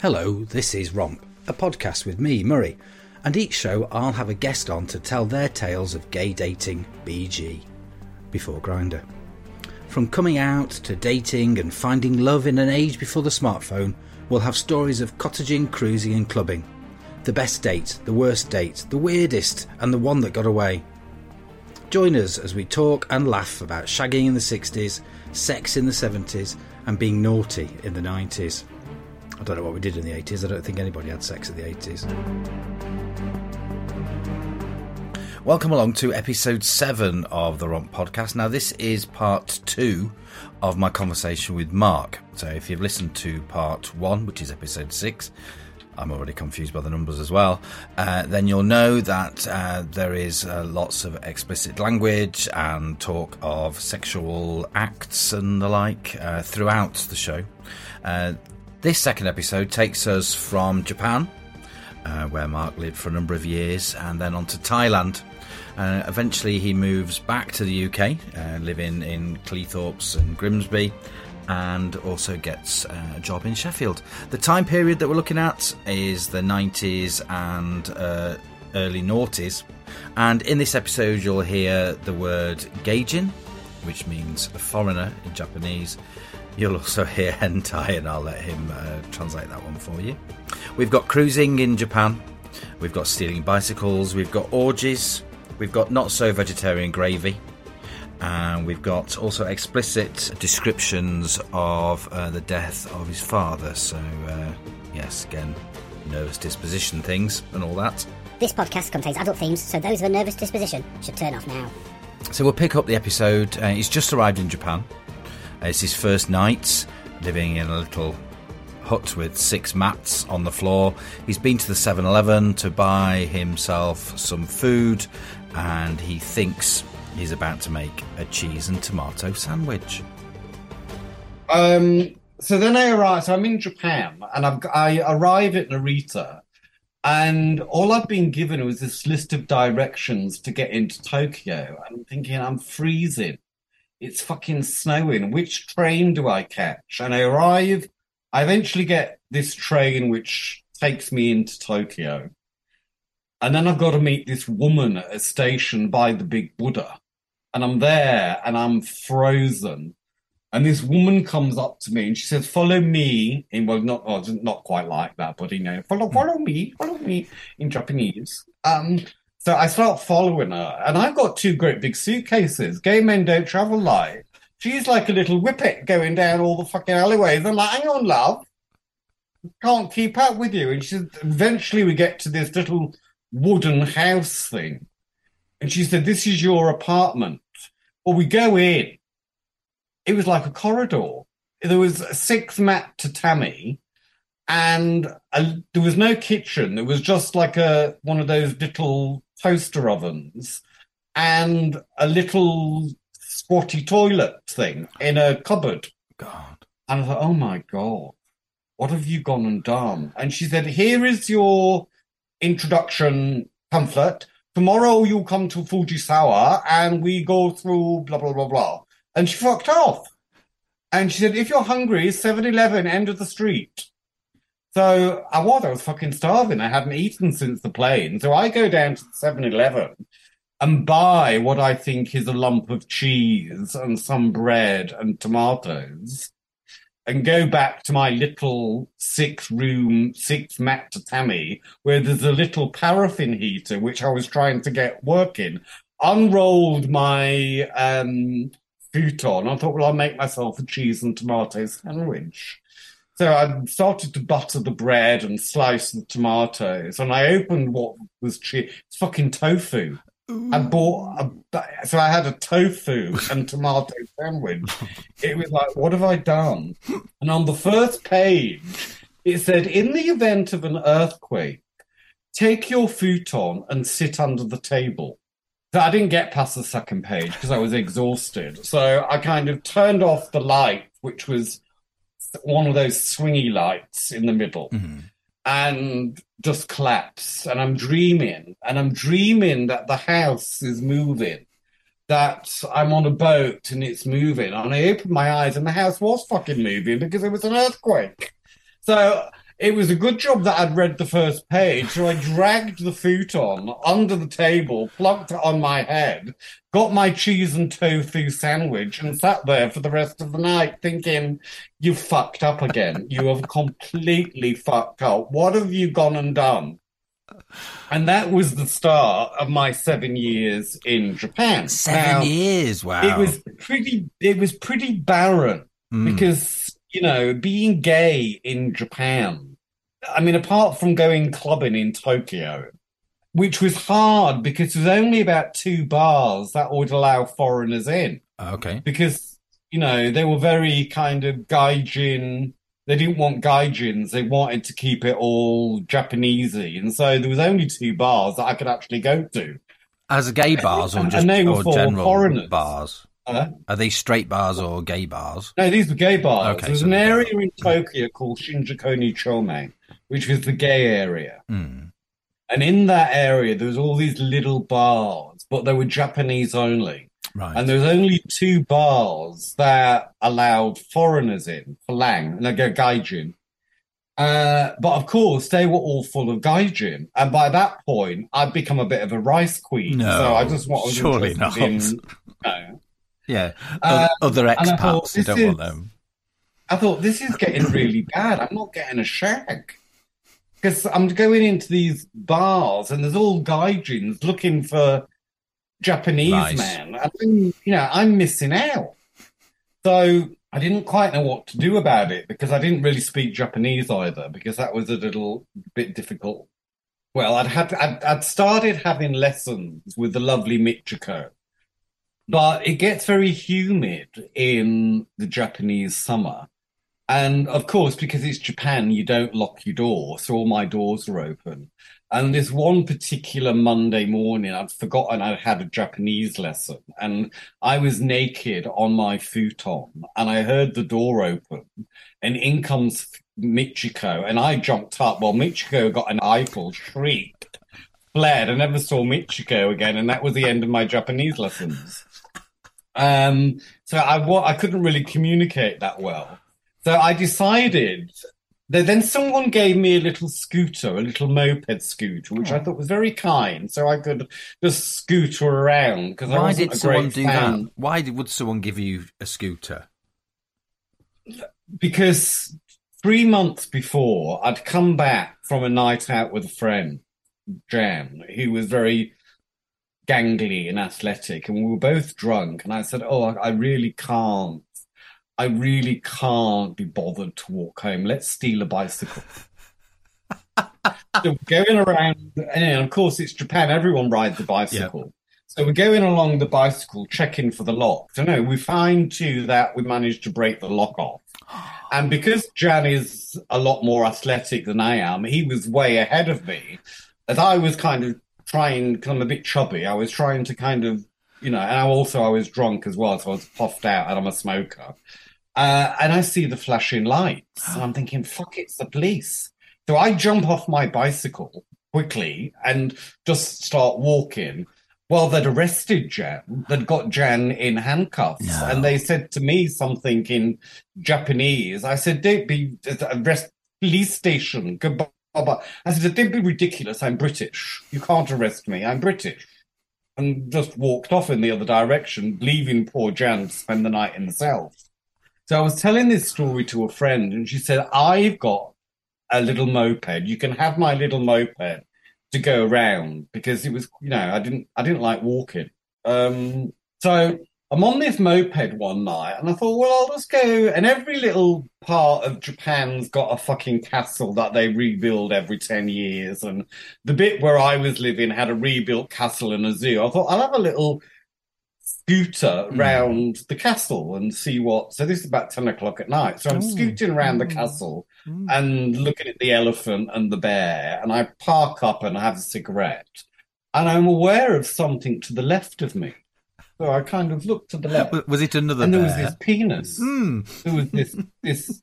Hello, this is Romp, a podcast with me, Murray, and each show I'll have a guest on to tell their tales of gay dating, BG, before Grindr. From coming out to dating and finding love in an age before the smartphone, we'll have stories of cottaging, cruising, and clubbing. The best date, the worst date, the weirdest, and the one that got away. Join us as we talk and laugh about shagging in the 60s, sex in the 70s, and being naughty in the 90s. I don't know what we did in the 80s. I don't think anybody had sex in the 80s. Welcome along to episode 7 of the Romp podcast. Now, this is part 2 of my conversation with Mark. So, if you've listened to part 1, which is episode 6, I'm already confused by the numbers as well, uh, then you'll know that uh, there is uh, lots of explicit language and talk of sexual acts and the like uh, throughout the show. This second episode takes us from Japan, uh, where Mark lived for a number of years, and then on to Thailand. Uh, eventually, he moves back to the UK, uh, living in Cleethorpes and Grimsby, and also gets a job in Sheffield. The time period that we're looking at is the 90s and uh, early noughties. And in this episode, you'll hear the word gaijin, which means a foreigner in Japanese. You'll also hear hentai, and I'll let him uh, translate that one for you. We've got cruising in Japan. We've got stealing bicycles. We've got orgies. We've got not so vegetarian gravy. And we've got also explicit descriptions of uh, the death of his father. So, uh, yes, again, nervous disposition things and all that. This podcast contains adult themes, so those of a nervous disposition should turn off now. So we'll pick up the episode. Uh, he's just arrived in Japan. Uh, it's his first night living in a little hut with six mats on the floor. He's been to the 7 Eleven to buy himself some food and he thinks he's about to make a cheese and tomato sandwich. Um, so then I arrive. So I'm in Japan, and I've, I arrive at Narita, and all I've been given was this list of directions to get into Tokyo. I'm thinking, I'm freezing. It's fucking snowing. Which train do I catch? And I arrive. I eventually get this train which takes me into Tokyo. And then I've got to meet this woman at a station by the big Buddha. And I'm there and I'm frozen. And this woman comes up to me and she says, "Follow me." In well, not oh, not quite like that, but you know, follow, follow me, follow me in Japanese. Um, so I start following her, and I've got two great big suitcases. Gay men don't travel light. She's like a little whippet going down all the fucking alleyways. I'm like, "Hang on, love, can't keep up with you." And she said, eventually we get to this little wooden house thing, and she said, "This is your apartment." Well, we go in it was like a corridor. There was a six mat tatami, and a, there was no kitchen. It was just like a one of those little toaster ovens, and a little squatty toilet thing in a cupboard. God. And I thought, oh my god, what have you gone and done? And she said, here is your introduction pamphlet. Tomorrow you'll come to Fujisawa and we go through blah blah blah blah and she fucked off. And she said, if you're hungry, 7 Eleven, end of the street. So I was, I was fucking starving. I hadn't eaten since the plane. So I go down to 7 Eleven and buy what I think is a lump of cheese and some bread and tomatoes and go back to my little six room, six mat tatami where there's a little paraffin heater, which I was trying to get working, unrolled my, um, futon. I thought, well, I'll make myself a cheese and tomato sandwich. So I started to butter the bread and slice the tomatoes, and I opened what was cheese. It's fucking tofu. I bought a, so I had a tofu and tomato sandwich. It was like, what have I done? And on the first page, it said, in the event of an earthquake, take your futon and sit under the table. So I didn't get past the second page because I was exhausted. So I kind of turned off the light, which was one of those swingy lights in the middle, Mm-hmm. and just collapse. And I'm dreaming, and I'm dreaming that the house is moving, that I'm on a boat and it's moving. And I opened my eyes, and the house was fucking moving because it was an earthquake. So It was a good job that I'd read the first page, so I dragged the futon under the table, plucked it on my head, got my cheese and tofu sandwich, and sat there for the rest of the night thinking, You fucked up again. You have completely fucked up. What have you gone and done? And that was the start of my seven years in Japan. Seven Now, years. Wow. it was pretty it was pretty barren Mm. because you know being gay in japan i mean apart from going clubbing in tokyo which was hard because there's only about two bars that would allow foreigners in ah, okay. because you know they were very kind of gaijin they didn't want gaijins they wanted to keep it all japanesey and so there was only two bars that i could actually go to As gay bars or just and they were or general foreigners. bars? Uh, Are they straight bars or gay bars? No, these were gay bars. Okay, There's so an area in Tokyo called Shinjuku Chome, which was the gay area. Mm. And in that area, there was all these little bars, but they were Japanese only. Right. And there was only two bars that allowed foreigners in for Lang, like a gaijin. Uh, but of course, they were all full of gaijin. And by that point, I'd become a bit of a rice queen. No, so I just was surely not. in, yeah. Uh, Other I thought, expats, you don't want them. I thought this is getting really bad. I'm not getting a shag because I'm going into these bars and there's all gaijins looking for Japanese Right. men. I'm, you know, I'm missing out. So I didn't quite know what to do about it because I didn't really speak Japanese either because that was a little bit difficult. Well, I'd had I'd, I'd started having lessons with the lovely Michiko, but it gets very humid in the Japanese summer. And of course, because it's Japan, you don't lock your door, so all my doors are open. And this one particular Monday morning, I'd forgotten I'd had a Japanese lesson, and I was naked on my futon, and I heard the door open, and in comes Michiko, and I jumped up. Well, Michiko got an eyeful, shrieked, fled. I never saw Michiko again, and that was the end of my Japanese lessons. Um, so I wa- I couldn't really communicate that well. So I decided that then someone gave me a little scooter, a little moped scooter, which I thought was very kind, so I could just scooter around because I Why wasn't did a someone great do fan. that? Why did, would someone give you a scooter? Because three months before, I'd come back from a night out with a friend, Jan, who was very gangly and athletic, and we were both drunk. And I said, "Oh, I, I really can't. I really can't be bothered to walk home. Let's steal a bicycle." so we're going around, and of course, it's Japan. Everyone rides a bicycle. So we're going along the bicycle, checking for the lock. So no, we find too that we managed to break the lock off. And because Jan is a lot more athletic than I am, he was way ahead of me. As I was kind of trying, because I'm a bit chubby, I was trying to kind of, you know, and I also I was drunk as well, so I was puffed out and I'm a smoker. Uh, and I see the flashing lights, and I'm thinking, fuck, it's the police. So I jump off my bicycle quickly and just start walking. Well, they'd arrested Jan. They'd got Jan in handcuffs, No. and they said to me something in Japanese. I said, "Don't be arrest police station." Goodbye. I said, "Don't be ridiculous. I'm British. You can't arrest me. I'm British." And just walked off in the other direction, leaving poor Jan to spend the night in the cells. So I was telling this story to a friend, and she said, "I've got a little moped. You can have my little moped." to go around because it was you know I didn't I didn't like walking. Um, so I'm on this moped one night and I thought, well, I'll just go. And every little part of Japan's got a fucking castle that they rebuild every 10 years. And the bit where I was living had a rebuilt castle and a zoo. I thought, I'll have a little scooter Mm. round the castle and see what. So this is about 10 o'clock at night. So I'm Ooh. scooting around the Mm. castle Mm. and looking at the elephant and the bear, and I park up and I have a cigarette, and I'm aware of something to the left of me. So I kind of looked to the left, Was it another and there was this penis. Hmm. There was this this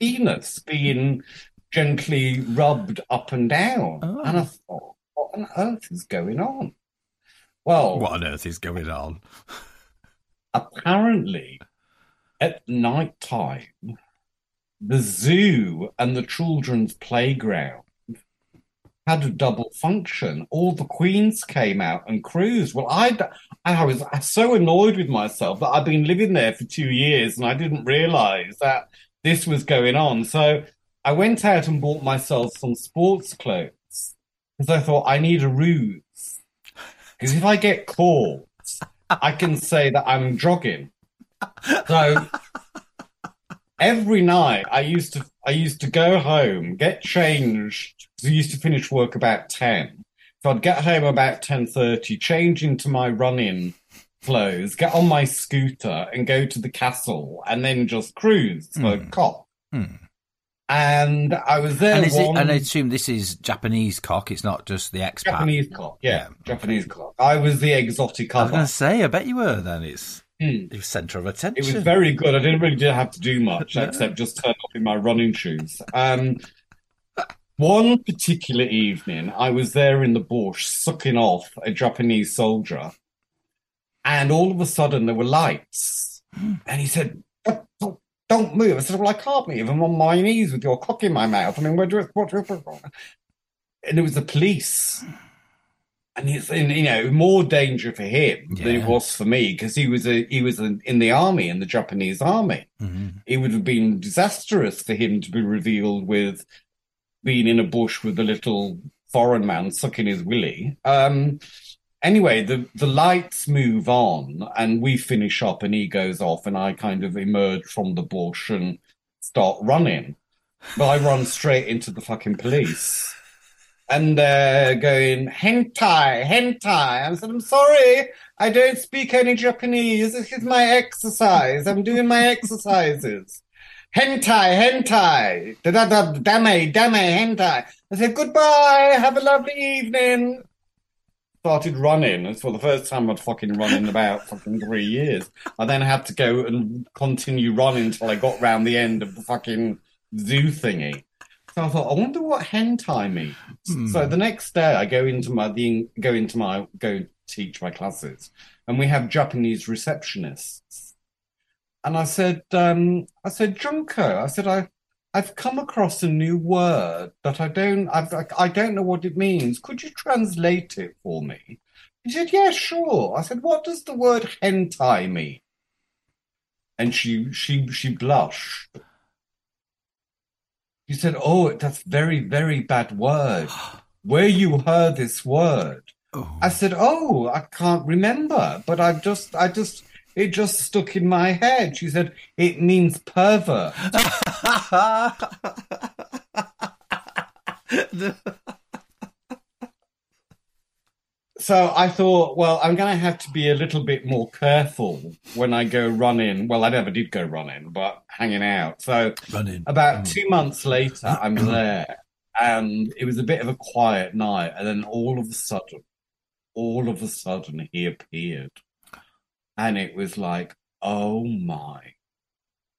penis being gently rubbed up and down, Oh. and I thought, what on earth is going on? Well, What on earth is going on? apparently, at night time, the zoo and the children's playground had a double function. All the queens came out and cruised. Well, I, I was so annoyed with myself that I'd been living there for two years and I didn't realize that this was going on. So I went out and bought myself some sports clothes because I thought I need a ruse. Because if I get caught, I can say that I'm jogging. So every night I used to I used to go home, get changed. I used to finish work about ten. So I'd get home about ten thirty, change into my running clothes, get on my scooter, and go to the castle, and then just cruise for Hmm. cock. Hmm. And I was there And, is it, and I assume this is Japanese cock. It's not just the expat. Japanese cock. Yeah, Yeah. Japanese cock. I was the exotic I was going to say, I bet you were. Then it's Hmm. the centre of attention. It was very good. I didn't really have to do much No. except just turn up in my running shoes. Um, one particular evening, I was there in the bush sucking off a Japanese soldier, and all of a sudden there were lights. And he said, "Don't- move. I said, Well, I can't move. I'm on my knees with your cock in my mouth. I mean, where do what, what, And it was the police. And he's in, you know, more danger for him than it was for me because he was a, he was in in the army, in the Japanese army Mhm. it would have been disastrous for him to be revealed with being in a bush with a little foreign man sucking his willy. Um, anyway, the, the lights move on and we finish up and he goes off and I kind of emerge from the bush and start running. But I run straight into the fucking police. And they're going, hentai, hentai. I said, I'm sorry, I don't speak any Japanese. This is my exercise. I'm doing my exercises. Hentai, hentai. Da da da, dame, dame, hentai. I said, goodbye, have a lovely evening. Started running. It's for the first time I'd fucking run in about fucking three years. I then had to go and continue running until I got round the end of the fucking zoo thingy. So I thought, I wonder what hentai means. Hmm. So the next day, I go into my the go into my go teach my classes, and we have Japanese receptionists. And I said, um, I said, Junko, I said, I I've come across a new word that I don't I've, I I don't know what it means. Could you translate it for me? He said, Yeah, sure. I said, What does the word hentai mean? And she she she blushed. She said, Oh, that's very, very bad word. Where you heard this word? Oh. I said, "Oh, I can't remember, but I just, I just, it just stuck in my head." She said, "It means pervert." So I thought, well, I'm going to have to be a little bit more careful when I go running. Well, I never did go running, but hanging out. So Running. about mm. two months later, I'm there, and it was a bit of a quiet night, and then all of a sudden, all of a sudden, he appeared, and it was like, oh my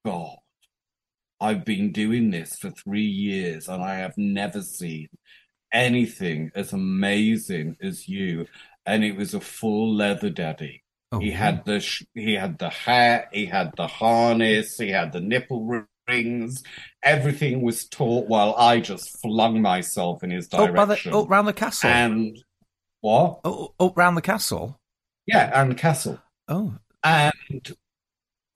god, I've been doing this for three years, and I have never seen anything as amazing as you. And it was a full leather daddy. Oh, He had the sh- he had the hat, he had the harness, he had the nipple rings. Everything was taut while I just flung myself in his up by the direction. up round the castle. and what? Oh, up round the castle. Yeah, and castle. Oh, And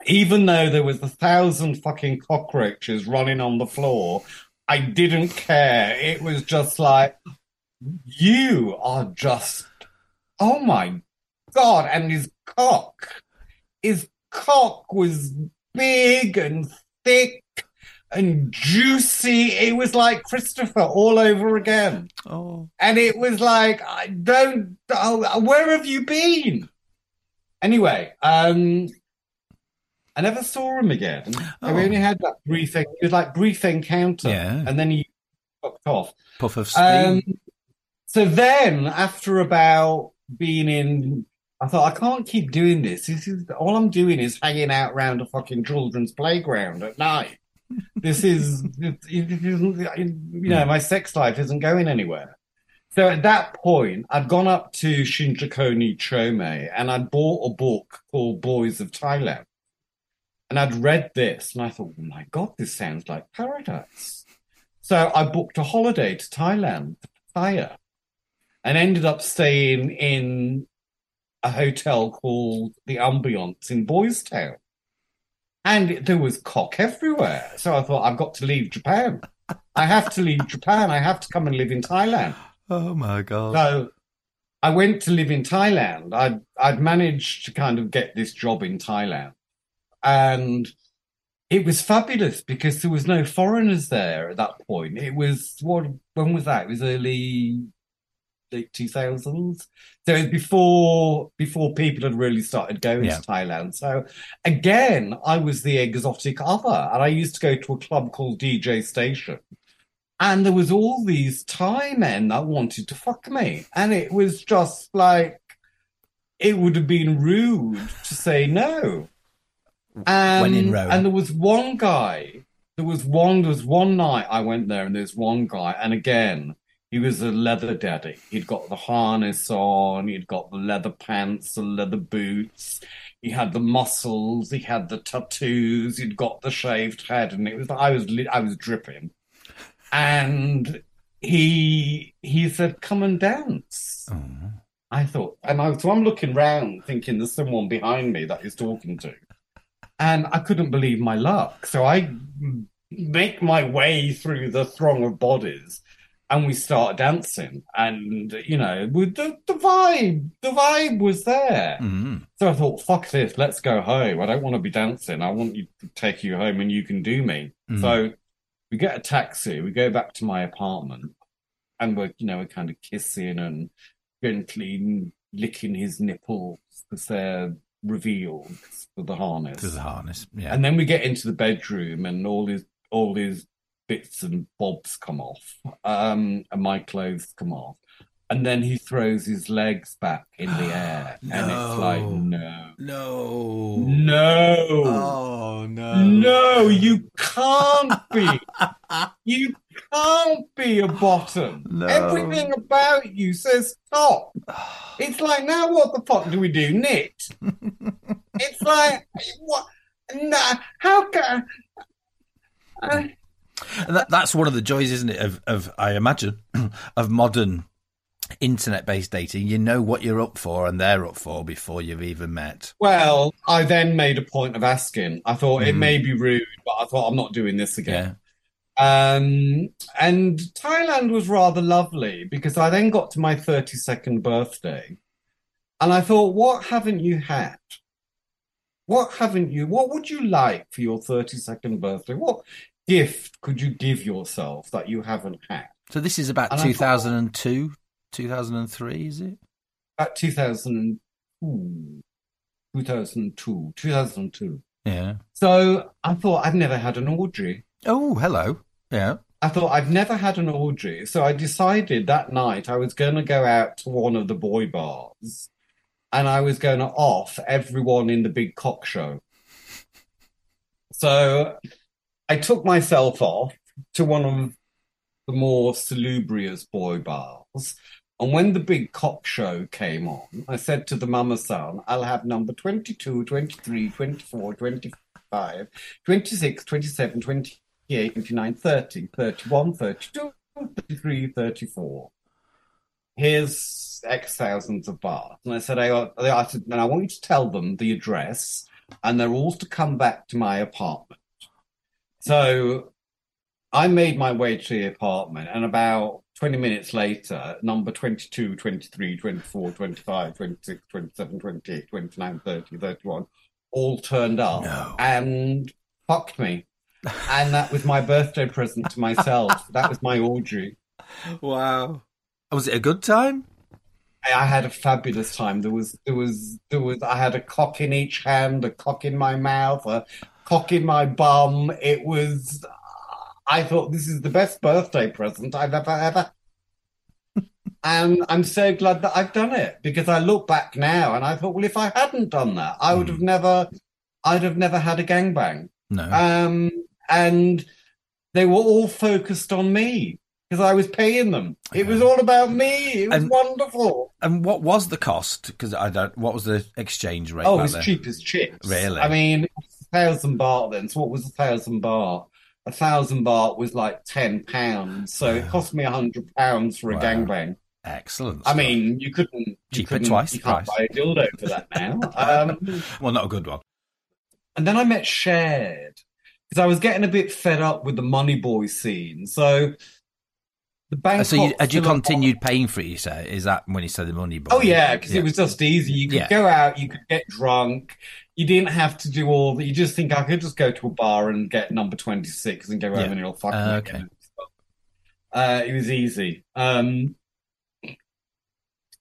even though there was a thousand fucking cockroaches running on the floor, I didn't care. It was just like, you are just, oh my God. And his cock, his cock was big and thick and juicy. It was like Christopher all over again. oh, And it was like, I don't, oh, where have you been? Anyway, um, I never saw him again. I Oh. only had that brief, it was like brief encounter. Yeah. And then he fucked off. puff of steam. Um, so then, after about being in, I thought, I can't keep doing this. This is all I'm doing is hanging out around a fucking children's playground at night. This is, it, it isn't, you know, my sex life isn't going anywhere. So at that point, I'd gone up to Shinjuku Chome and I'd bought a book called Boys of Thailand. And I'd read this and I thought, oh my God, this sounds like paradise. So I booked a holiday to Thailand, to Pattaya, and ended up staying in a hotel called the Ambiance in Boys Town. And there was cock everywhere. So I thought, I've got to leave Japan. I have to leave Japan. I have to come and live in Thailand. Oh my god! So I went to live in Thailand. I'd I'd managed to kind of get this job in Thailand, and it was fabulous because there was no foreigners there at that point. It was what when was that? It was early late two thousands. So it was before before people had really started going Yeah. to Thailand. So again, I was the exotic other, and I used to go to a club called DJ Station. And there was all these Thai men that wanted to fuck me. And it was just like, it would have been rude to say no. Um, When in Rome. And there was one guy, there was one, there was one night I went there and there's one guy. And again, he was a leather daddy. He'd got the harness on, he'd got the leather pants, the leather boots. He had the muscles, he had the tattoos, he'd got the shaved head, and it was I was I was dripping and he he said, "Come and dance." I thought, and I so I'm looking round, thinking there's someone behind me that he's talking to, and I couldn't believe my luck. So I make my way through the throng of bodies, and we start dancing, and you know, with the the vibe, the vibe was there. Mm. So I thought, fuck this, let's go home. I don't want to be dancing. I want you to take you home and you can do me. Mm. So we get a taxi, we go back to my apartment, and we're, you know, we're kind of kissing and gently licking his nipples because they're revealed for the harness. To the harness, yeah. And then we get into the bedroom and all his all his bits and bobs come off. Um and my clothes come off. And then he throws his legs back in the air. And it's like, no. no, No. oh no, No, you can't be. You can't be a bottom. No. Everything about you says top. It's like, now what the fuck do we do? Knit. it's like, what? Nah, how can. Uh, And that, that's one of the joys, isn't it? Of, of I imagine, of modern internet-based dating. You know what you're up for, and they're up for before you've even met. well, I then made a point of asking. I thought it Mhm. may be rude, but I thought I'm not doing this again. Yeah, Um, and Thailand was rather lovely because I then got to my 32nd birthday and I thought, what haven't you had? What haven't you, what would you like for your 32nd birthday? What gift could you give yourself that you haven't had? so this is about And I thought- 2002, 2003, is it? At 2002, 2002, 2002. Yeah. So I thought, I've never had an orgy. Oh, hello. Yeah. I thought I've never had an orgy, so I decided that night I was going to go out to one of the boy bars and I was going to off everyone in the big cock show. So I took myself off to one of the more salubrious boy bars. And when the big cock show came on, I said to the mama son, I'll have number 22, 23, 24, 25, 26, 27, 28, 29, 30, 31, 32, 33, 34. Here's X thousands of bars. And I said, I, I said, and I want you to tell them the address and they're all to come back to my apartment. So I made my way to the apartment and about 20 minutes later, number 22, 23, 24, 25, 26, 27, 28, 29, 30, 31 all turned up No. and fucked me. And that was my birthday present to myself. that was my orgy. Wow. Oh, was it a good time? I had a fabulous time. There was, there was, there was, I had a cock in each hand, a cock in my mouth, a cock in my bum. It was, I thought this is the best birthday present I've ever, ever. And I'm so glad that I've done it because I look back now and I thought, well, if I hadn't done that, I would have never, I'd have never had a gangbang. No. Um, and they were all focused on me because I was paying them. It was all about me. It was And- wonderful. and what was the cost? Because I don't. What was the exchange rate? Oh, it was cheap as chips. Really? I mean, thousand baht then. So what was a thousand baht? A thousand baht was like ten pounds. So it cost me a hundred pounds for a Wow. gangbang. Excellent. I mean, you couldn't you Cheaper couldn't, twice You can't price. buy a dildo for that now. um, well, not a good one. and then I met Shared because I was getting a bit fed up with the Money Boy scene. So Bangkok so, you, had you continued paying for it? You say is that when you said the money? Boy? Oh yeah, because Yeah. it was just easy. You could Yeah. go out, you could get drunk. You didn't have to do all that. You just think I could just go to a bar and get number twenty six and go home Yeah. and it'll fuck Uh, okay. Uh, it was easy. Um,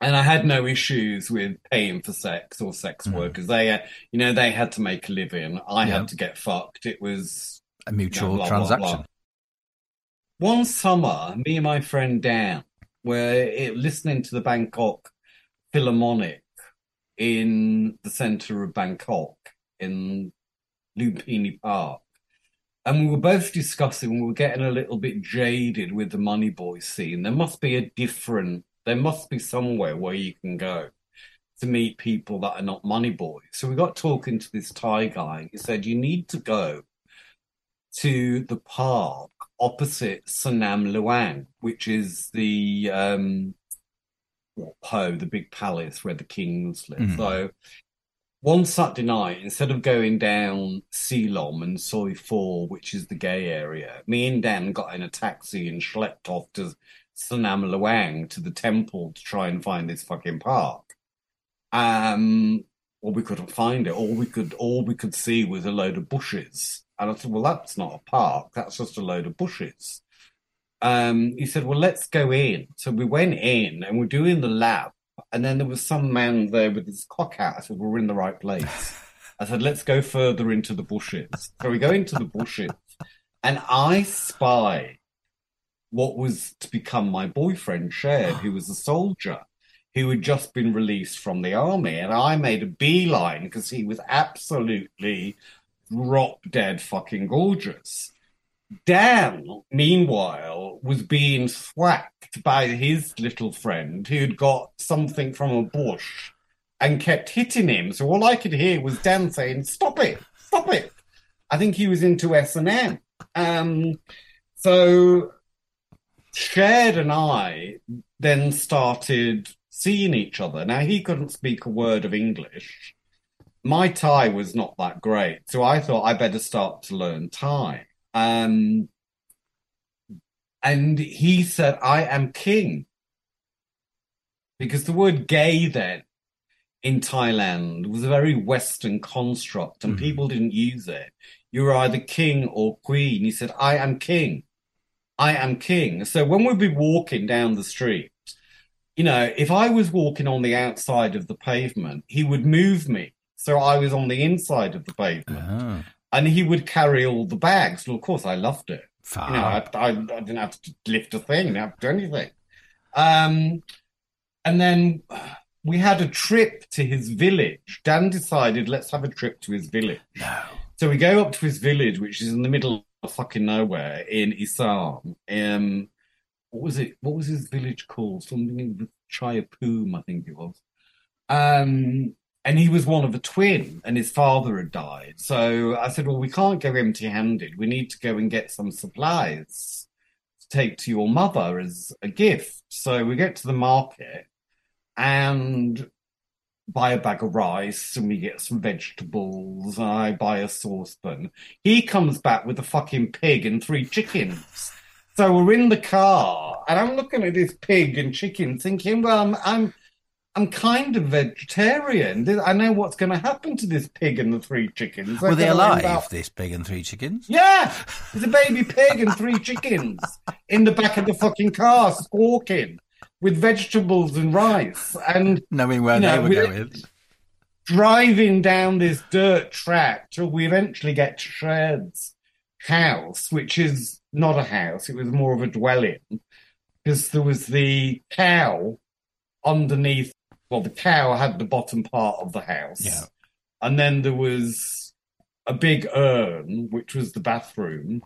and I had no issues with paying for sex or sex Mm. workers. They, uh, you know, they had to make a living. I had to get fucked. It was a mutual blah, blah, transaction. blah. One summer, me and my friend Dan were eh, listening to the Bangkok Philharmonic in the center of Bangkok in Lumpini Park. And we were both discussing, we were getting a little bit jaded with the Money Boy scene. There must be a different, there must be somewhere where you can go to meet people that are not Money Boys. So we got talking to this Thai guy. He said, You need to go to the park opposite Sanam Luang, which is the um Wat Pho, the big palace where the kings live. Mhm. So one Saturday night, instead of going down Silom and Soi 4, which is the gay area, me and Dan got in a taxi and schlepped off to Sanam Luang to the temple to try and find this fucking park. Um, well, we couldn't find it. All we could, all we could see was a load of bushes. And I said, well, that's not a park. That's just a load of bushes. Um, he said, well, let's go in. So we went in and we're doing the lab. And then there was some man there with his cock out. I said, we're in the right place. I said, let's go further into the bushes. So we go into the bushes and I spy what was to become my boyfriend, Shared, who was a soldier who had just been released from the army. And I made a beeline because he was absolutely drop dead fucking gorgeous. Dan, meanwhile, was being thwacked by his little friend who'd got something from a bush and kept hitting him. So all I could hear was Dan saying, "Stop it! Stop it!" I think he was into S and M. Um, so Shared and I then started seeing each other. Now he couldn't speak a word of English. My Thai was not that great, so I thought I better start to learn Thai. Um, and he said, I am king. Because the word gay then in Thailand was a very Western construct and Mhm. people didn't use it. You were either king or queen. He said, I am king. I am king. So when we'd be walking down the street, you know, if I was walking on the outside of the pavement, he would move me. So I was on the inside of the pavement Ah, and he would carry all the bags. Well, of course, I loved it. fab. You know, I, I, I didn't have to lift a thing, didn't have to do anything. Um, and then we had a trip to his village. Dan decided, let's have a trip to his village. no. So we go up to his village, which is in the middle of fucking nowhere in Isan. Um, what was it? What was his village called? Something with Chaiyaphum, I think it was. Um, and he was one of a twin, and his father had died. So I said, "Well, we can't go empty-handed. We need to go and get some supplies to take to your mother as a gift." So we get to the market and buy a bag of rice, and we get some vegetables. And I buy a saucepan. He comes back with a fucking pig and three chickens. So we're in the car, and I'm looking at this pig and chicken, thinking, "Well, I'm, I'm, I'm kind of vegetarian. I know what's going to happen to this pig and the three chickens. They're Were they alive? up- This pig and three chickens. Yeah, there's a baby pig and three chickens in the back of the fucking car, squawking with vegetables and rice, and Knowing where You know, they were we- going. driving down this dirt track till we eventually get to Shared's house, which is not a house, it was more of a dwelling, because there was the cow underneath. Well, the cow had the bottom part of the house. Yeah. And then there was a big urn, which was the bathroom,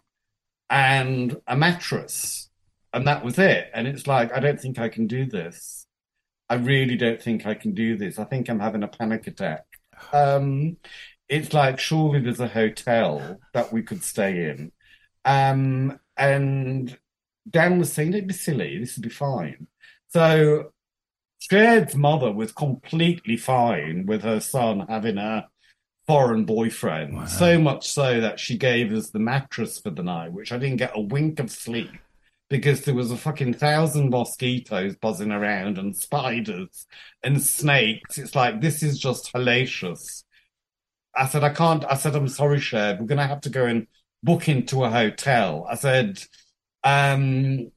and a mattress. And that was it. And it's like, I don't think I can do this. I really don't think I can do this. I think I'm having a panic attack. Um, it's like surely there's a hotel that we could stay in. Um, and Dan was saying, "Don't be silly. This would be fine." So Shared's mother was completely fine with her son having a foreign boyfriend. Wow. So much so that she gave us the mattress for the night, which I didn't get a wink of sleep because there was a fucking thousand mosquitoes buzzing around and spiders and snakes. It's like this is just hellacious. I said, I can't. I said, I'm sorry, Shared. We're gonna have to go and book into a hotel. I said, um,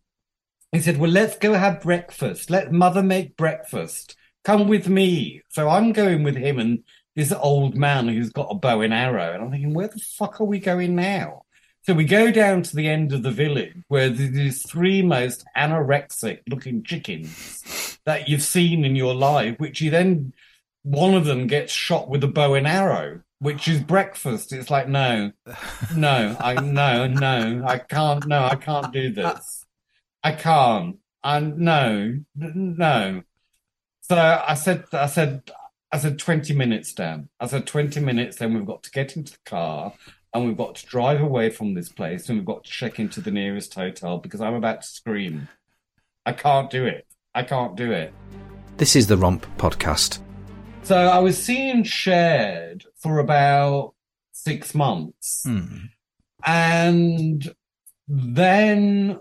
he said, Well, let's go have breakfast. Let mother make breakfast. Come with me. So I'm going with him and this old man who's got a bow and arrow. And I'm thinking, Where the fuck are we going now? So we go down to the end of the village where there's these three most anorexic looking chickens that you've seen in your life, which you then, one of them gets shot with a bow and arrow, which is breakfast. It's like, no, no, I, no, no, I can't, no, I can't do this. I can't. And no, no. So I said, I said, I said 20 minutes, Dan. I said 20 minutes, then we've got to get into the car and we've got to drive away from this place and we've got to check into the nearest hotel because I'm about to scream. I can't do it. I can't do it. This is the Romp Podcast. So I was seeing Shared for about six months. Hmm. And then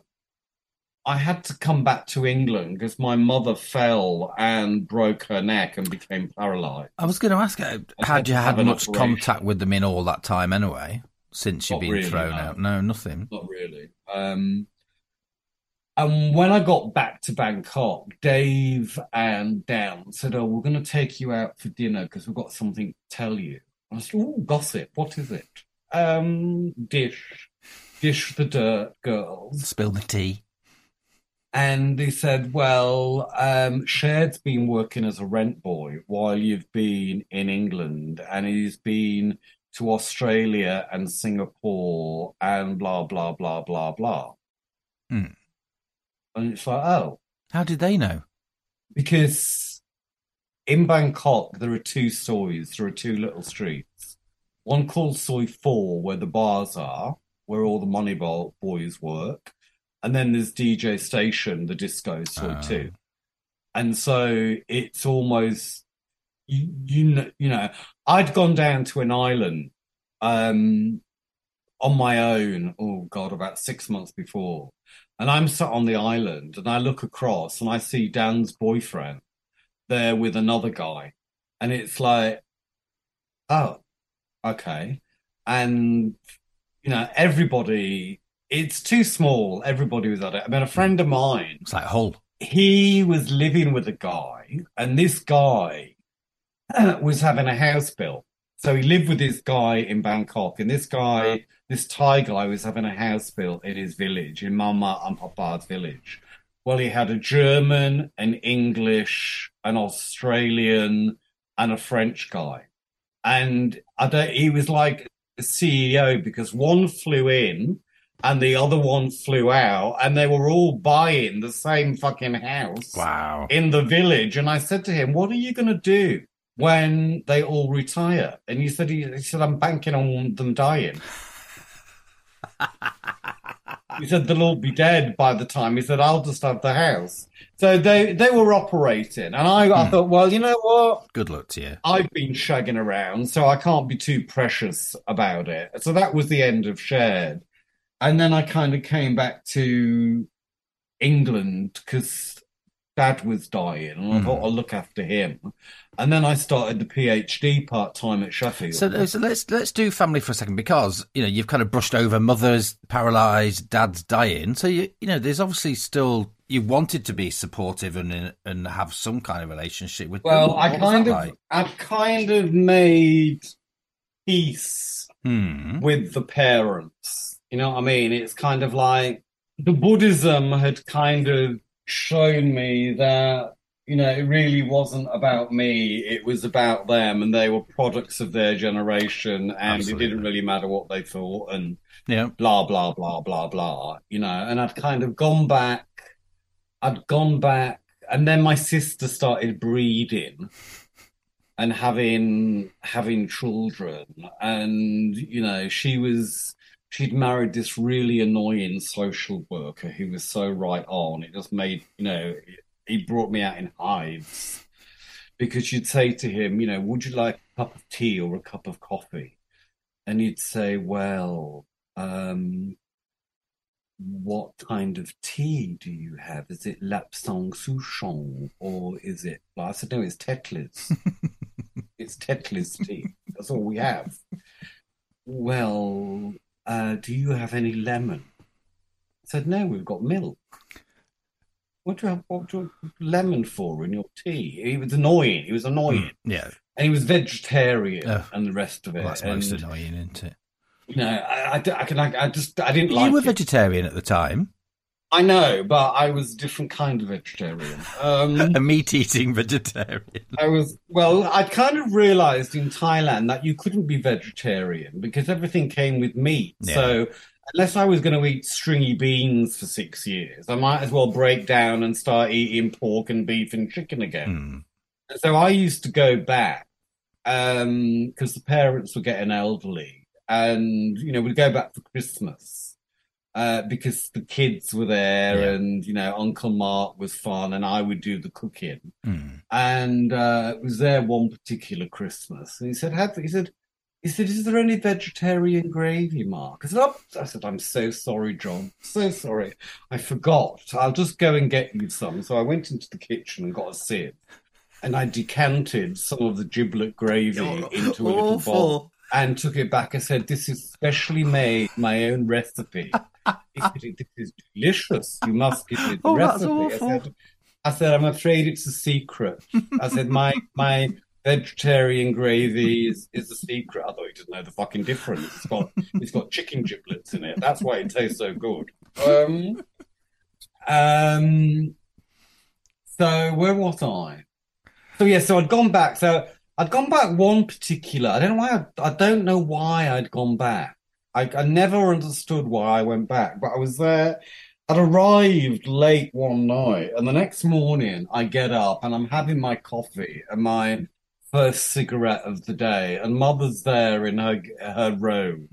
I had to come back to England because my mother fell and broke her neck and became paralyzed. I was going to ask, uh, had had you had much operation. contact with them in all that time anyway, since you've been really, thrown no. out? No, nothing. Not really. Um, and when I got back to Bangkok, Dave and Dan said, "Oh, we're going to take you out for dinner because we've got something to tell you." I said, "Oh, gossip. What is it?" Um, dish, dish the dirt, girls. Spill the tea. And they said, well, um, Shared's been working as a rent boy while you've been in England, and he's been to Australia and Singapore and blah, blah, blah, blah, blah. Hmm. And it's like, oh, How did they know? because in Bangkok, there are two sois, there are two little streets. One called Soi 4, where the bars are, where all the Moneyball boys work. And then there's DJ Station, the disco Soi Oh. 2. And so it's almost, you, you, know, you know, I'd gone down to an island um, on my own, oh God, about six months before. And I'm sat on the island and I look across and I see Dan's boyfriend there with another guy. And it's like, oh, okay. And, you know, everybody, it's too small. Everybody was at it. I mean, a friend of mine, It's like Hull. he was living with a guy, and this guy was having a house built. So he lived with this guy in Bangkok, and this guy, this Thai guy, was having a house built in his village, in Mama and Papa's village. Well, he had a German, an English, an Australian, and a French guy. And I don't, he was like a CEO because one flew in and the other one flew out, and they were all buying the same fucking house Wow. in the village. And I said to him, "What are you going to do when they all retire?" And he said, "He, he said I'm banking on them dying." he said they'll all be dead by the time. He said I'll just have the house. So they they were operating, and I, I Hmm. thought, well, you know what? Good luck to you. I've been shagging around, so I can't be too precious about it. So that was the end of Shared. And then I kind of came back to England because dad was dying, and I thought I'll look after him. And then I started the PhD part time at Sheffield. So, so let's let's do family for a second because you know you've kind of brushed over mother's paralysed, dad's dying. So you you know there's obviously still you wanted to be supportive and and have some kind of relationship with. well. I kind of, like? I've kind of made peace Hmm. with the parents. You know what I mean? It's kind of like the Buddhism had kind of shown me that, you know, it really wasn't about me. It was about them and they were products of their generation and Absolutely. it didn't really matter what they thought and Yeah. blah, blah, blah, blah, blah, you know, and I'd kind of gone back. I'd gone back and then my sister started breeding and having having children, and you know, she was she'd married this really annoying social worker who was so right on. It just made you know, he brought me out in hives because you'd say to him, you know, would you like a cup of tea or a cup of coffee? And he'd say, well, um, what kind of tea do you have? Is it Lapsang Souchong or is it? Well, I said, no, it's Tetley's. it's Tetley's tea. That's all we have. Well, uh, do you have any lemon? I said, no, we've got milk. What do you have what do you have lemon for in your tea? He was annoying. He was annoying. Yeah. And he was vegetarian Oh. and the rest of it. Well, that's most and, annoying, isn't it? you know, I, I, I can, I, I just, I didn't like you were it. vegetarian at the time, I know, but I was a different kind of vegetarian. Um, a meat-eating vegetarian. I was well. I'd kind of realised in Thailand that you couldn't be vegetarian because everything came with meat. Yeah. So unless I was going to eat stringy beans for six years, I might as well break down and start eating pork and beef and chicken again. And So I used to go back because the parents were getting elderly, and you know we'd go back for Christmas uh, because the kids were there, Yeah. and you know Uncle Mark was fun, and I would do the cooking. Hmm. And uh, it was there one particular Christmas, and he said, "Have he said." He said, "Is there any vegetarian gravy, Mark?" I said, oh. "I said, I'm so sorry, John. So sorry. I forgot. I'll just go and get you some." So I went into the kitchen and got a sieve, and I decanted some of the giblet gravy into a little bowl and took it back. I said, "This is specially made, my own recipe." He "This is delicious. You must give me the Oh, recipe." I said, "I said, I'm afraid it's a secret." I said, "My my vegetarian gravy is, is a secret." I thought you didn't know the fucking difference. It's got it's got chicken giblets in it. That's why it tastes so good. Um, um. So where was I? So yeah, so I'd gone back. So I'd gone back one particular. I don't know why. I, I don't know why I'd gone back. I, I never understood why I went back, but I was there. I'd arrived late one night, and the next morning I get up and I'm having my coffee and my first cigarette of the day, and Mother's there in her her robe,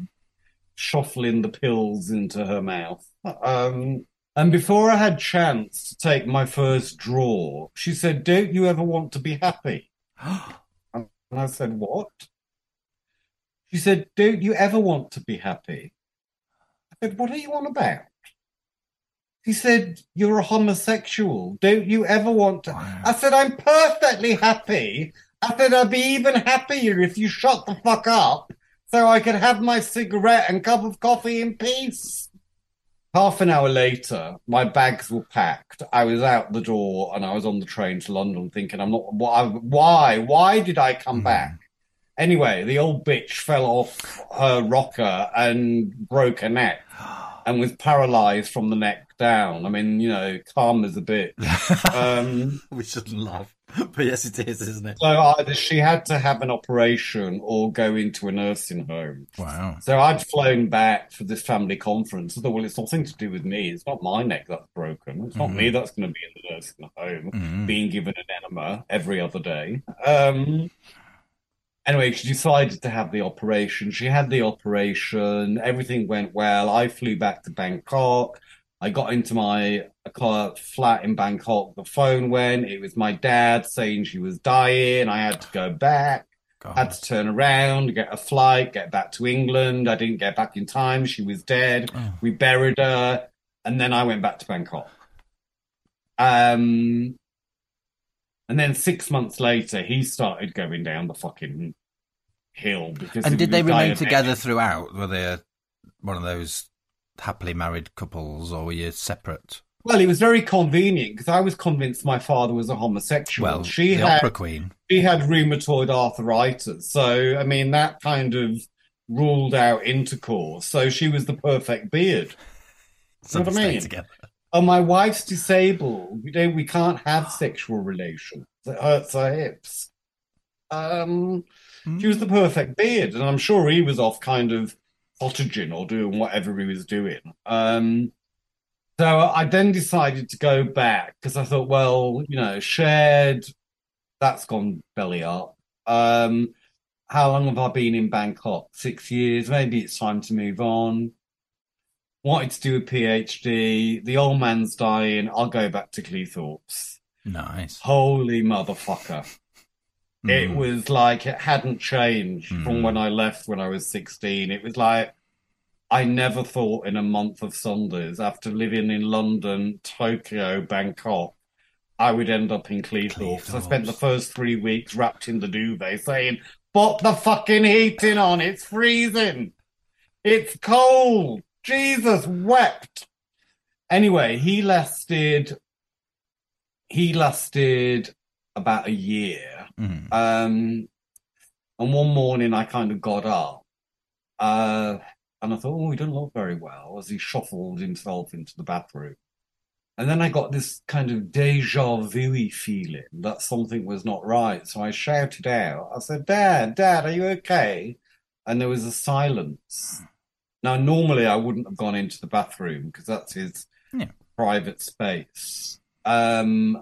shuffling the pills into her mouth. Um, and before I had chance to take my first draw, she said, "Don't you ever want to be happy?" And I said, What? She said, Don't you ever want to be happy? I said, What are you on about? She said, You're a homosexual. Don't you ever want to? Wow. I said, I'm perfectly happy. I said, I'd be even happier if you shut the fuck up so I could have my cigarette and cup of coffee in peace. Half an hour later, my bags were packed. I was out the door and I was on the train to London thinking, I'm not, why, why, why did I come hmm. back? Anyway, the old bitch fell off her rocker and broke her neck and was paralyzed from the neck down. I mean, you know, karma's a bitch. Um, we shouldn't laugh, but yes, it is, isn't it? so either she had to have an operation or go into a nursing home. Wow. So I'd flown back for this family conference. I thought, well, it's nothing to do with me. It's not my neck that's broken. It's not me that's going to be in the nursing home Mhm. being given an enema every other day. Um, anyway, she decided to have the operation. She had the operation. Everything went well. I flew back to Bangkok. I got into my car flat in Bangkok. The phone went. It was my dad saying she was dying. I had to go back. God. Had to turn around, get a flight, get back to England. I didn't get back in time. She was dead. Oh. We buried her, and then I went back to Bangkok. Um, and then six months later, he started going down the fucking hill because And did they remain together throughout? Were they one of those happily married couples, or were you separate? Well, it was very convenient because I was convinced my father was a homosexual. Well, she had opera queen. she had rheumatoid arthritis, so I mean that kind of ruled out intercourse. So she was the perfect beard. So what they I stayed mean? together. Oh, my wife's disabled. We don't. We can't have sexual relations. It hurts her hips. Um, she was the perfect beard, and I'm sure he was off kind of cottaging or doing whatever he was doing. Um, so I then decided to go back because I thought, well, you know, shared, that's gone belly up. Um, how long have I been in Bangkok? Six years. Maybe it's time to move on. Wanted to do a PhD. The old man's dying. I'll go back to Cleethorpes. Nice. Holy motherfucker. It Mm. was like it hadn't changed from Mm. when I left when I was 16. It was like I never thought in a month of Sundays, after living in London, Tokyo, Bangkok, I would end up in Cleethorpes. I spent the first three weeks wrapped in the duvet saying, Put the fucking heating on, it's freezing. It's cold. Jesus wept. Anyway, he lasted he lasted about a year. Mm. Um, and one morning I kind of got up, uh, and I thought, oh, he doesn't look very well as he shuffled himself into the bathroom. And then I got this kind of deja vu feeling that something was not right. So I shouted out, I said, Dad, Dad, are you okay? And there was a silence. Now, normally I wouldn't have gone into the bathroom because that's his Yeah. private space. Um,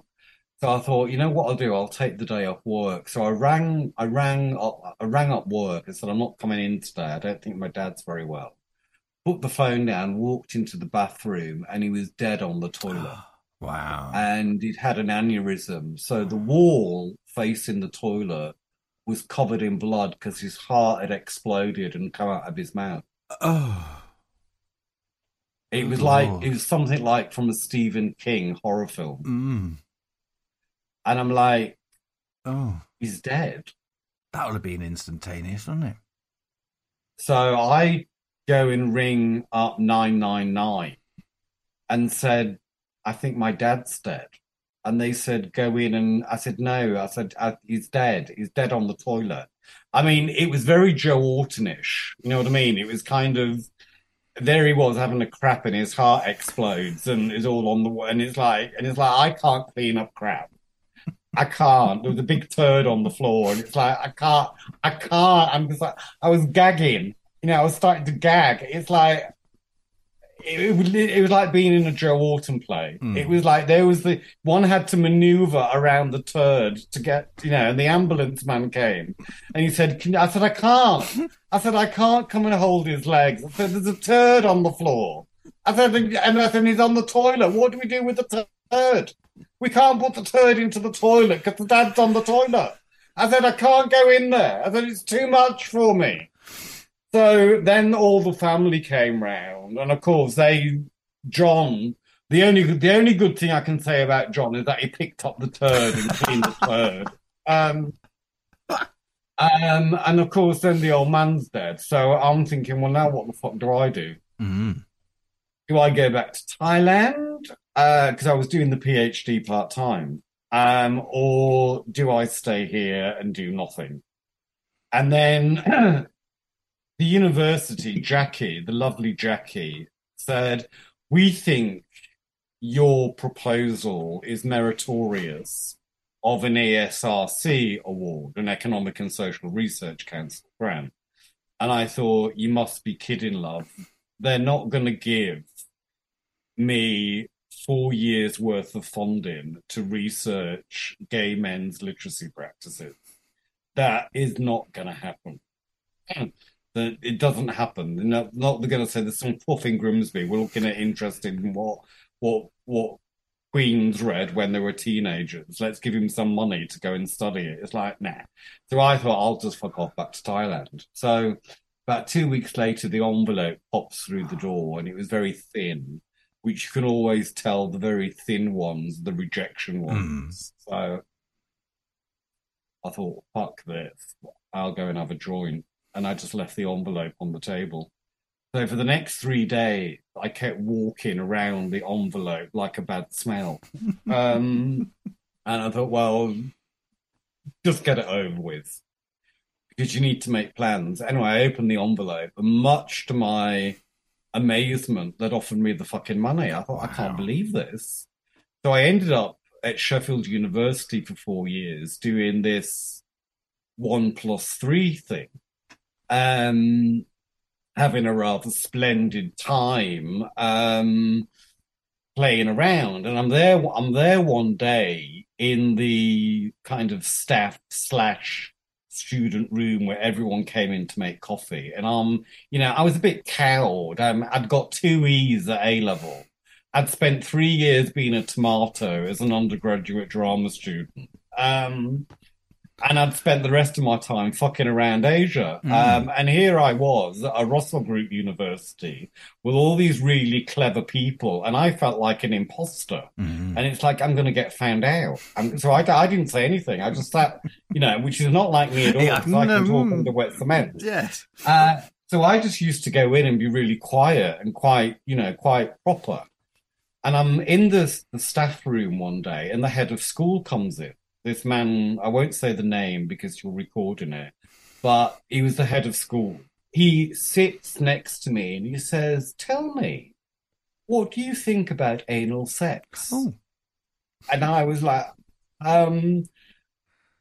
so I thought, you know what I'll do? I'll take the day off work. So I rang, I rang up, I rang up work and said, I'm not coming in today. I don't think my dad's very well. Put the phone down, walked into the bathroom, and he was dead on the toilet. Wow. And he'd had an aneurysm. So the wall facing the toilet was covered in blood because his heart had exploded and come out of his mouth. Oh. It was Good like, Lord. it was something like from a Stephen King horror film. Mm. And I'm like, Oh. he's dead. That would have been instantaneous, wouldn't it? So I go and ring up 999 and said, I think my dad's dead. And they said, go in. And I said, no. I said, he's dead. He's dead on the toilet. I mean, it was very Joe Ortonish. You know what I mean? It was kind of, there he was having a crap and his heart explodes and is all on the, and it's like, and it's like, I can't clean up crap. I can't. There was a big turd on the floor, and it's like I can't. I can't. I'm just like I was gagging. You know, I was starting to gag. It's like it, it was. It was like being in a Joe Orton play. Mm. It was like there was the one had to maneuver around the turd to get. You know, and the ambulance man came, and he said, Can, "I said I can't. I said I can't come and hold his legs. I said there's a turd on the floor. I said, and I said he's on the toilet. What do we do with the turd? We can't put the turd into the toilet because the dad's on the toilet. I said, I can't go in there. I said, it's too much for me. So then all the family came round, and of course they, John, the only the only good thing I can say about John is that he picked up the turd and cleaned the turd. Um, um, and of course then the old man's dead. So I'm thinking, well, now what the fuck do I do? Mm. do I go back to Thailand? Because I was doing the PhD part time. Um, or do I stay here and do nothing? And then the university, Jackie, the lovely Jackie, said, We think your proposal is meritorious of an ESRC award, an Economic and Social Research Council grant. And I thought, You must be kidding, love they're not going to give me four years worth of funding to research gay men's literacy practices. That is not going to happen. That it doesn't happen. They're not, not they're going to say there's some puff in Grimsby. We're looking at interested in what what what Queens read when they were teenagers. Let's give him some money to go and study it. It's like nah. So I thought I'll just fuck off back to Thailand. So about two weeks later, the envelope pops through the door, and it was very thin, which you can always tell the very thin ones, the rejection ones. Hmm. So I thought, fuck this, I'll go and have a joint. And I just left the envelope on the table. So for the next three days, I kept walking around the envelope like a bad smell. Um, and I thought, well, just get it over with because you need to make plans. Anyway, I opened the envelope, and much to my amazement, they'd offered me the fucking money. I thought, I can't believe this. So I ended up at Sheffield University for four years doing this one plus three thing, um, having a rather splendid time, um, playing around. And I'm there, I'm there one day in the kind of staff slash student room where everyone came in to make coffee. And um, you know, I was a bit cowed. Um, I'd got two E's at A level. I'd spent three years being a tomato as an undergraduate drama student. Um, and I'd spent the rest of my time fucking around Asia. Mm. Um, and here I was at a Russell Group University with all these really clever people, and I felt like an imposter. Mm. And it's like I'm going to get found out. And so I, I didn't say anything. I just sat, you know, which is not like me at all. Yeah, 'cause I can talk mm. under wet cement. Yes. Uh, so I just used to go in and be really quiet and quite, you know, quite proper. And I'm in the, the staff room one day, and the head of school comes in. This man, I won't say the name because you're recording it, but he was the head of school. He sits next to me and he says, Tell me, what do you think about anal sex? Oh. And I was like, um,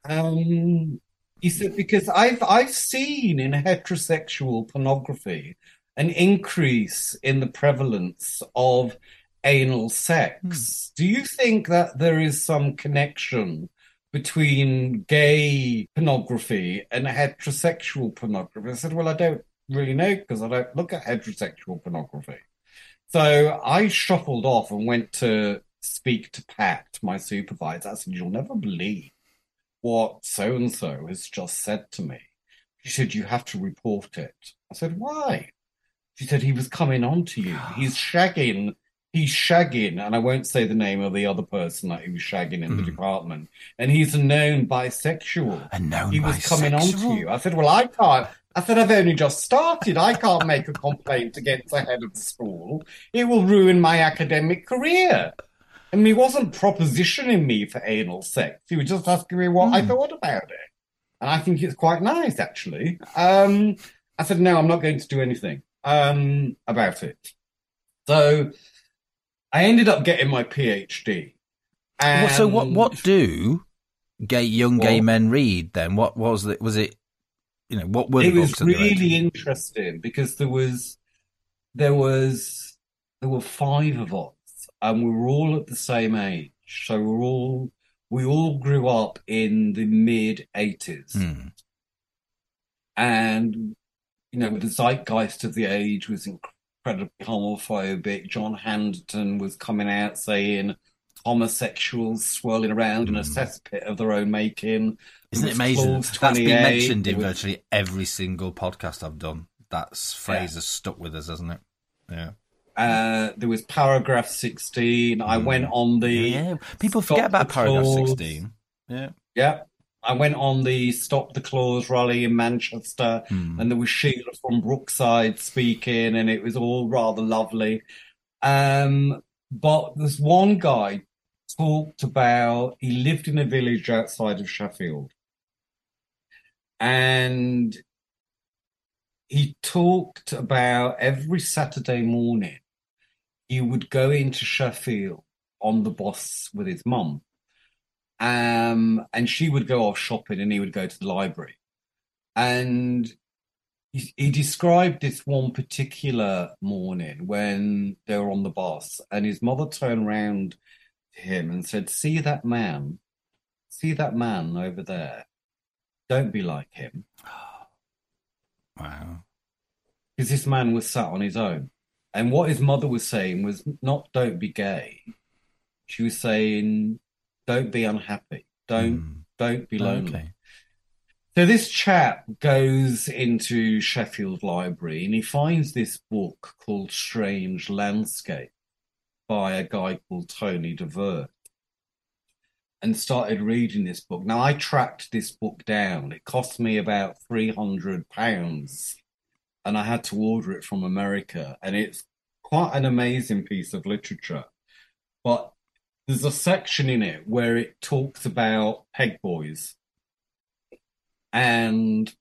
um, he said, because I've I've seen in heterosexual pornography an increase in the prevalence of anal sex. Do you think that there is some connection between gay pornography and heterosexual pornography? I said, well, I don't really know because I don't look at heterosexual pornography. So I shuffled off and went to speak to Pat, my supervisor. I said, You'll never believe what so and so has just said to me. She said, You have to report it. I said, Why? She said, He was coming on to you. He's shagging. He's shagging, and I won't say the name of the other person that he was shagging in the Hmm. department. And he's a known bisexual. A known He was coming on to you. I said, Well, I can't. I said, I've only just started. I can't make a complaint against the head of the school. It will ruin my academic career. And he wasn't propositioning me for anal sex. He was just asking me what I Hmm. thought about it. And I think it's quite nice, actually. Um, I said, no, I'm not going to do anything um, about it. So I ended up getting my PhD. Well, so what? What do gay young gay Well- men read then? What was it? Was it? You know, what were the it was books that they read? really interesting because there was there was there were five of us and we were all at the same age so we were all we all grew up in the mid 80s Hmm. and you know the zeitgeist of the age was incredibly homophobic john Anderton was coming out saying homosexuals swirling around in a cesspit of their own making Isn't it amazing? That's been mentioned in was- virtually every single podcast I've done. That phrase has stuck with us, hasn't it? Yeah. Uh, there was paragraph 16. I Mm. went on the yeah. People forget about paragraph 16. Yeah. yeah. I went on the Stop the Clause rally in Manchester, Hmm. and there was Sheila from Brookside speaking, and it was all rather lovely. Um, but there's one guy talked about he lived in a village outside of Sheffield, and he talked about every Saturday morning he would go into Sheffield on the bus with his mum. Um, and she would go off shopping and he would go to the library. And he, he described this one particular morning when they were on the bus, and his mother turned round to him and said, See that man? See that man over there? Don't be like him. Wow. because this man was sat on his own. And what his mother was saying was not don't be gay. She was saying don't be unhappy. Don't Hmm. don't be lonely. Okay. So this chap goes into Sheffield Library and he finds this book called Strange Landscape by a guy called Tony DeVere and started reading this book. Now I tracked this book down. It cost me about three hundred pounds and I had to order it from America and it's quite an amazing piece of literature. But there's a section in it where it talks about peg boys and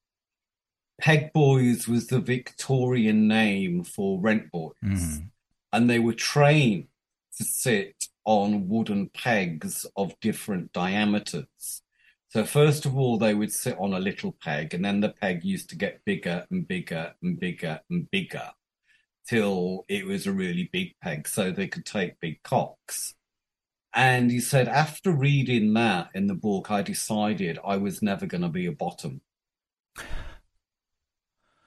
Peg Boys was the Victorian name for rent boys, Mhm. and they were trained to sit on wooden pegs of different diameters. So first of all, they would sit on a little peg, and then the peg used to get bigger and bigger and bigger and bigger till it was a really big peg, so they could take big cocks. And he said, after reading that in the book, I decided I was never going to be a bottom.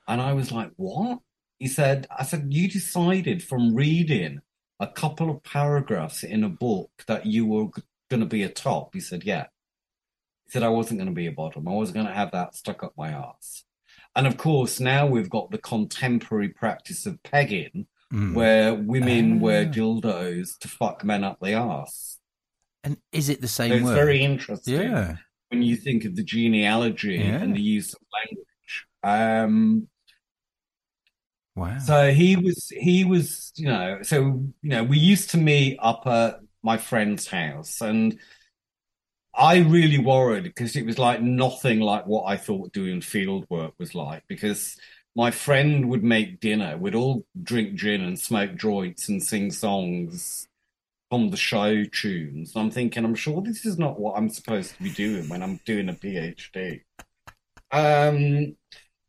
And I was like, what? He said, I said, you decided from reading a couple of paragraphs in a book that you were going to be a top. He said, yeah. He said, I wasn't going to be a bottom. I wasn't going to have that stuck up my ass. And of course, now we've got the contemporary practice of pegging, Mm. where women wear Ah. dildos to fuck men up the ass. And is it the same So it's word? very interesting yeah. when you think of the genealogy Yeah. and the use of language. Um, Wow. so he was, he was, you know, so you know, we used to meet up at my friend's house, and I really worried because it was like nothing like what I thought doing field work was like. Because my friend would make dinner, we'd all drink gin and smoke joints and sing songs from the show tunes. I'm thinking, I'm sure this is not what I'm supposed to be doing when I'm doing a PhD. Um,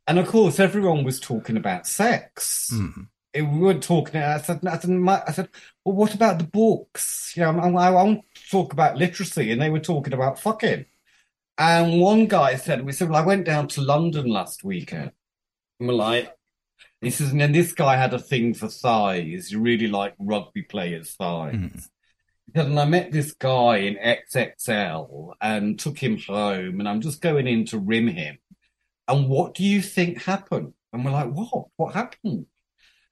and of course, everyone was talking about sex. Mm. It- we weren't talking. I said, I said, my- I said, well, what about the books? You know, I, I want to talk about literacy, and they were talking about fucking. And one guy said, we said, well, I went down to London last weekend. And we're like, he says, and then this guy had a thing for thighs. He really liked rugby players' thighs. Mm. He said, and I met this guy in XXL and took him home, and I'm just going in to rim him. And what do you think happened? And we're like, what? What happened?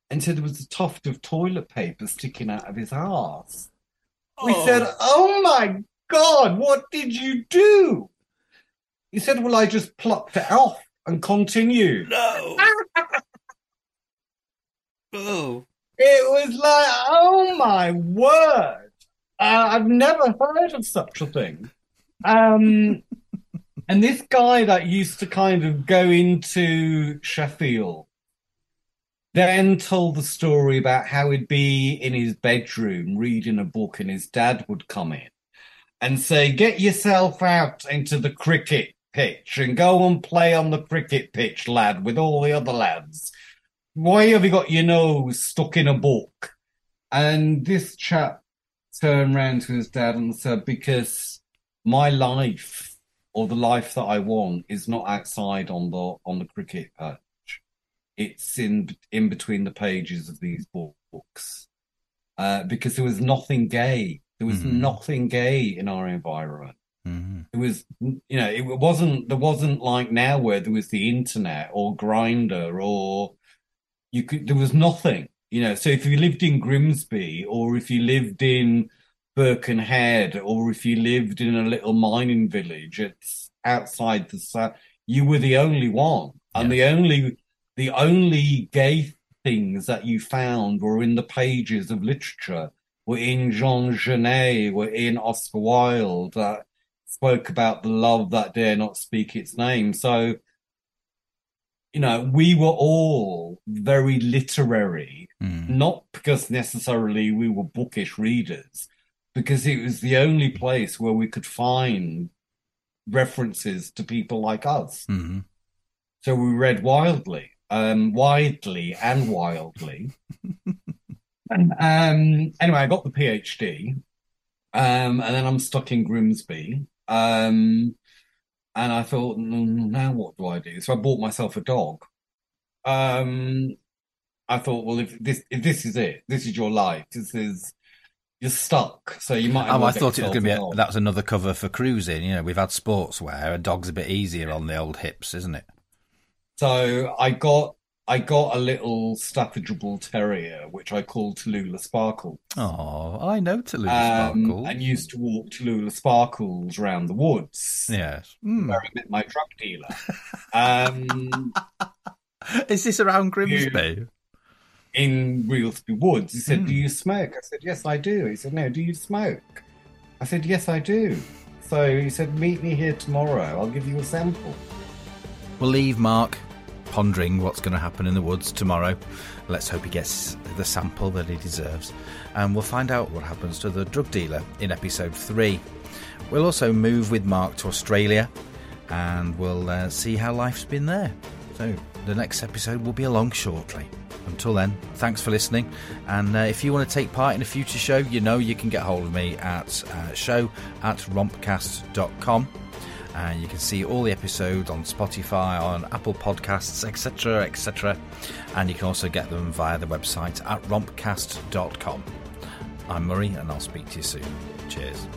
And he said there was a tuft of toilet paper sticking out of his ass. We Oh. said, oh my God, what did you do? He said, well, I just plucked it off and continued. No. oh. It was like, oh my word. Uh, I've never heard of such a thing. Um, and this guy that used to kind of go into Sheffield then told the story about how he'd be in his bedroom reading a book and his dad would come in and say, Get yourself out into the cricket pitch and go and play on the cricket pitch, lad, with all the other lads. Why have you got your nose stuck in a book? And this chap turned round to his dad and said, Because my life or the life that I want is not outside on the on the cricket pitch. It's in in between the pages of these books. Uh, because there was nothing gay. There was Mhm. nothing gay in our environment. Mm. It was, you know, it wasn't, there wasn't like now where there was the internet or Grindr or you could, there was nothing, you know. So if you lived in Grimsby or if you lived in Birkenhead or if you lived in a little mining village, it's outside the, you were the only one. And the only, the only gay things that you found were in the pages of literature, were in Jean Genet, were in Oscar Wilde, that spoke about the love that dare not speak its name. So, you know, we were all very literary, Mm. not because necessarily we were bookish readers, because it was the only place where we could find references to people like us. Mm. So we read wildly, um, widely and wildly. um, anyway, I got the PhD, um, and then I'm stuck in Grimsby. Um, and I thought, "Mm, now what do I do? So I bought myself a dog. Um, I thought, well, if this if this is it, this is your life. This is you're stuck. So you might. Oh, I thought it was going to be a a, that was another cover for cruising. You know, we've had sportswear. A dog's a bit easier on the old hips, isn't it? So I got I got a little Staffordshire Bull Terrier, which I called Tallulah Sparkle. Oh, I know Toulouse um, Sparkle. and used to walk Tallulah Sparkles around the woods. Yes. Mm. Where I met my drug dealer. um, Is this around Grimsby? in Weelsby Woods. He said, Hmm. Do you smoke? I said, Yes, I do. He said, No, do you smoke? I said, Yes, I do. So he said, Meet me here tomorrow. I'll give you a sample. We'll leave Mark pondering what's going to happen in the woods tomorrow. Let's hope he gets the sample that he deserves. And we'll find out what happens to the drug dealer in episode 3. We'll also move with Mark to Australia and we'll uh, see how life's been there. So the next episode will be along shortly. Until then, thanks for listening. And uh, if you want to take part in a future show, you know you can get hold of me at uh, show at rompcast.com. And you can see all the episodes on Spotify, on Apple Podcasts, etc., etc. And you can also get them via the website at rompcast.com. I'm Murray, and I'll speak to you soon. Cheers.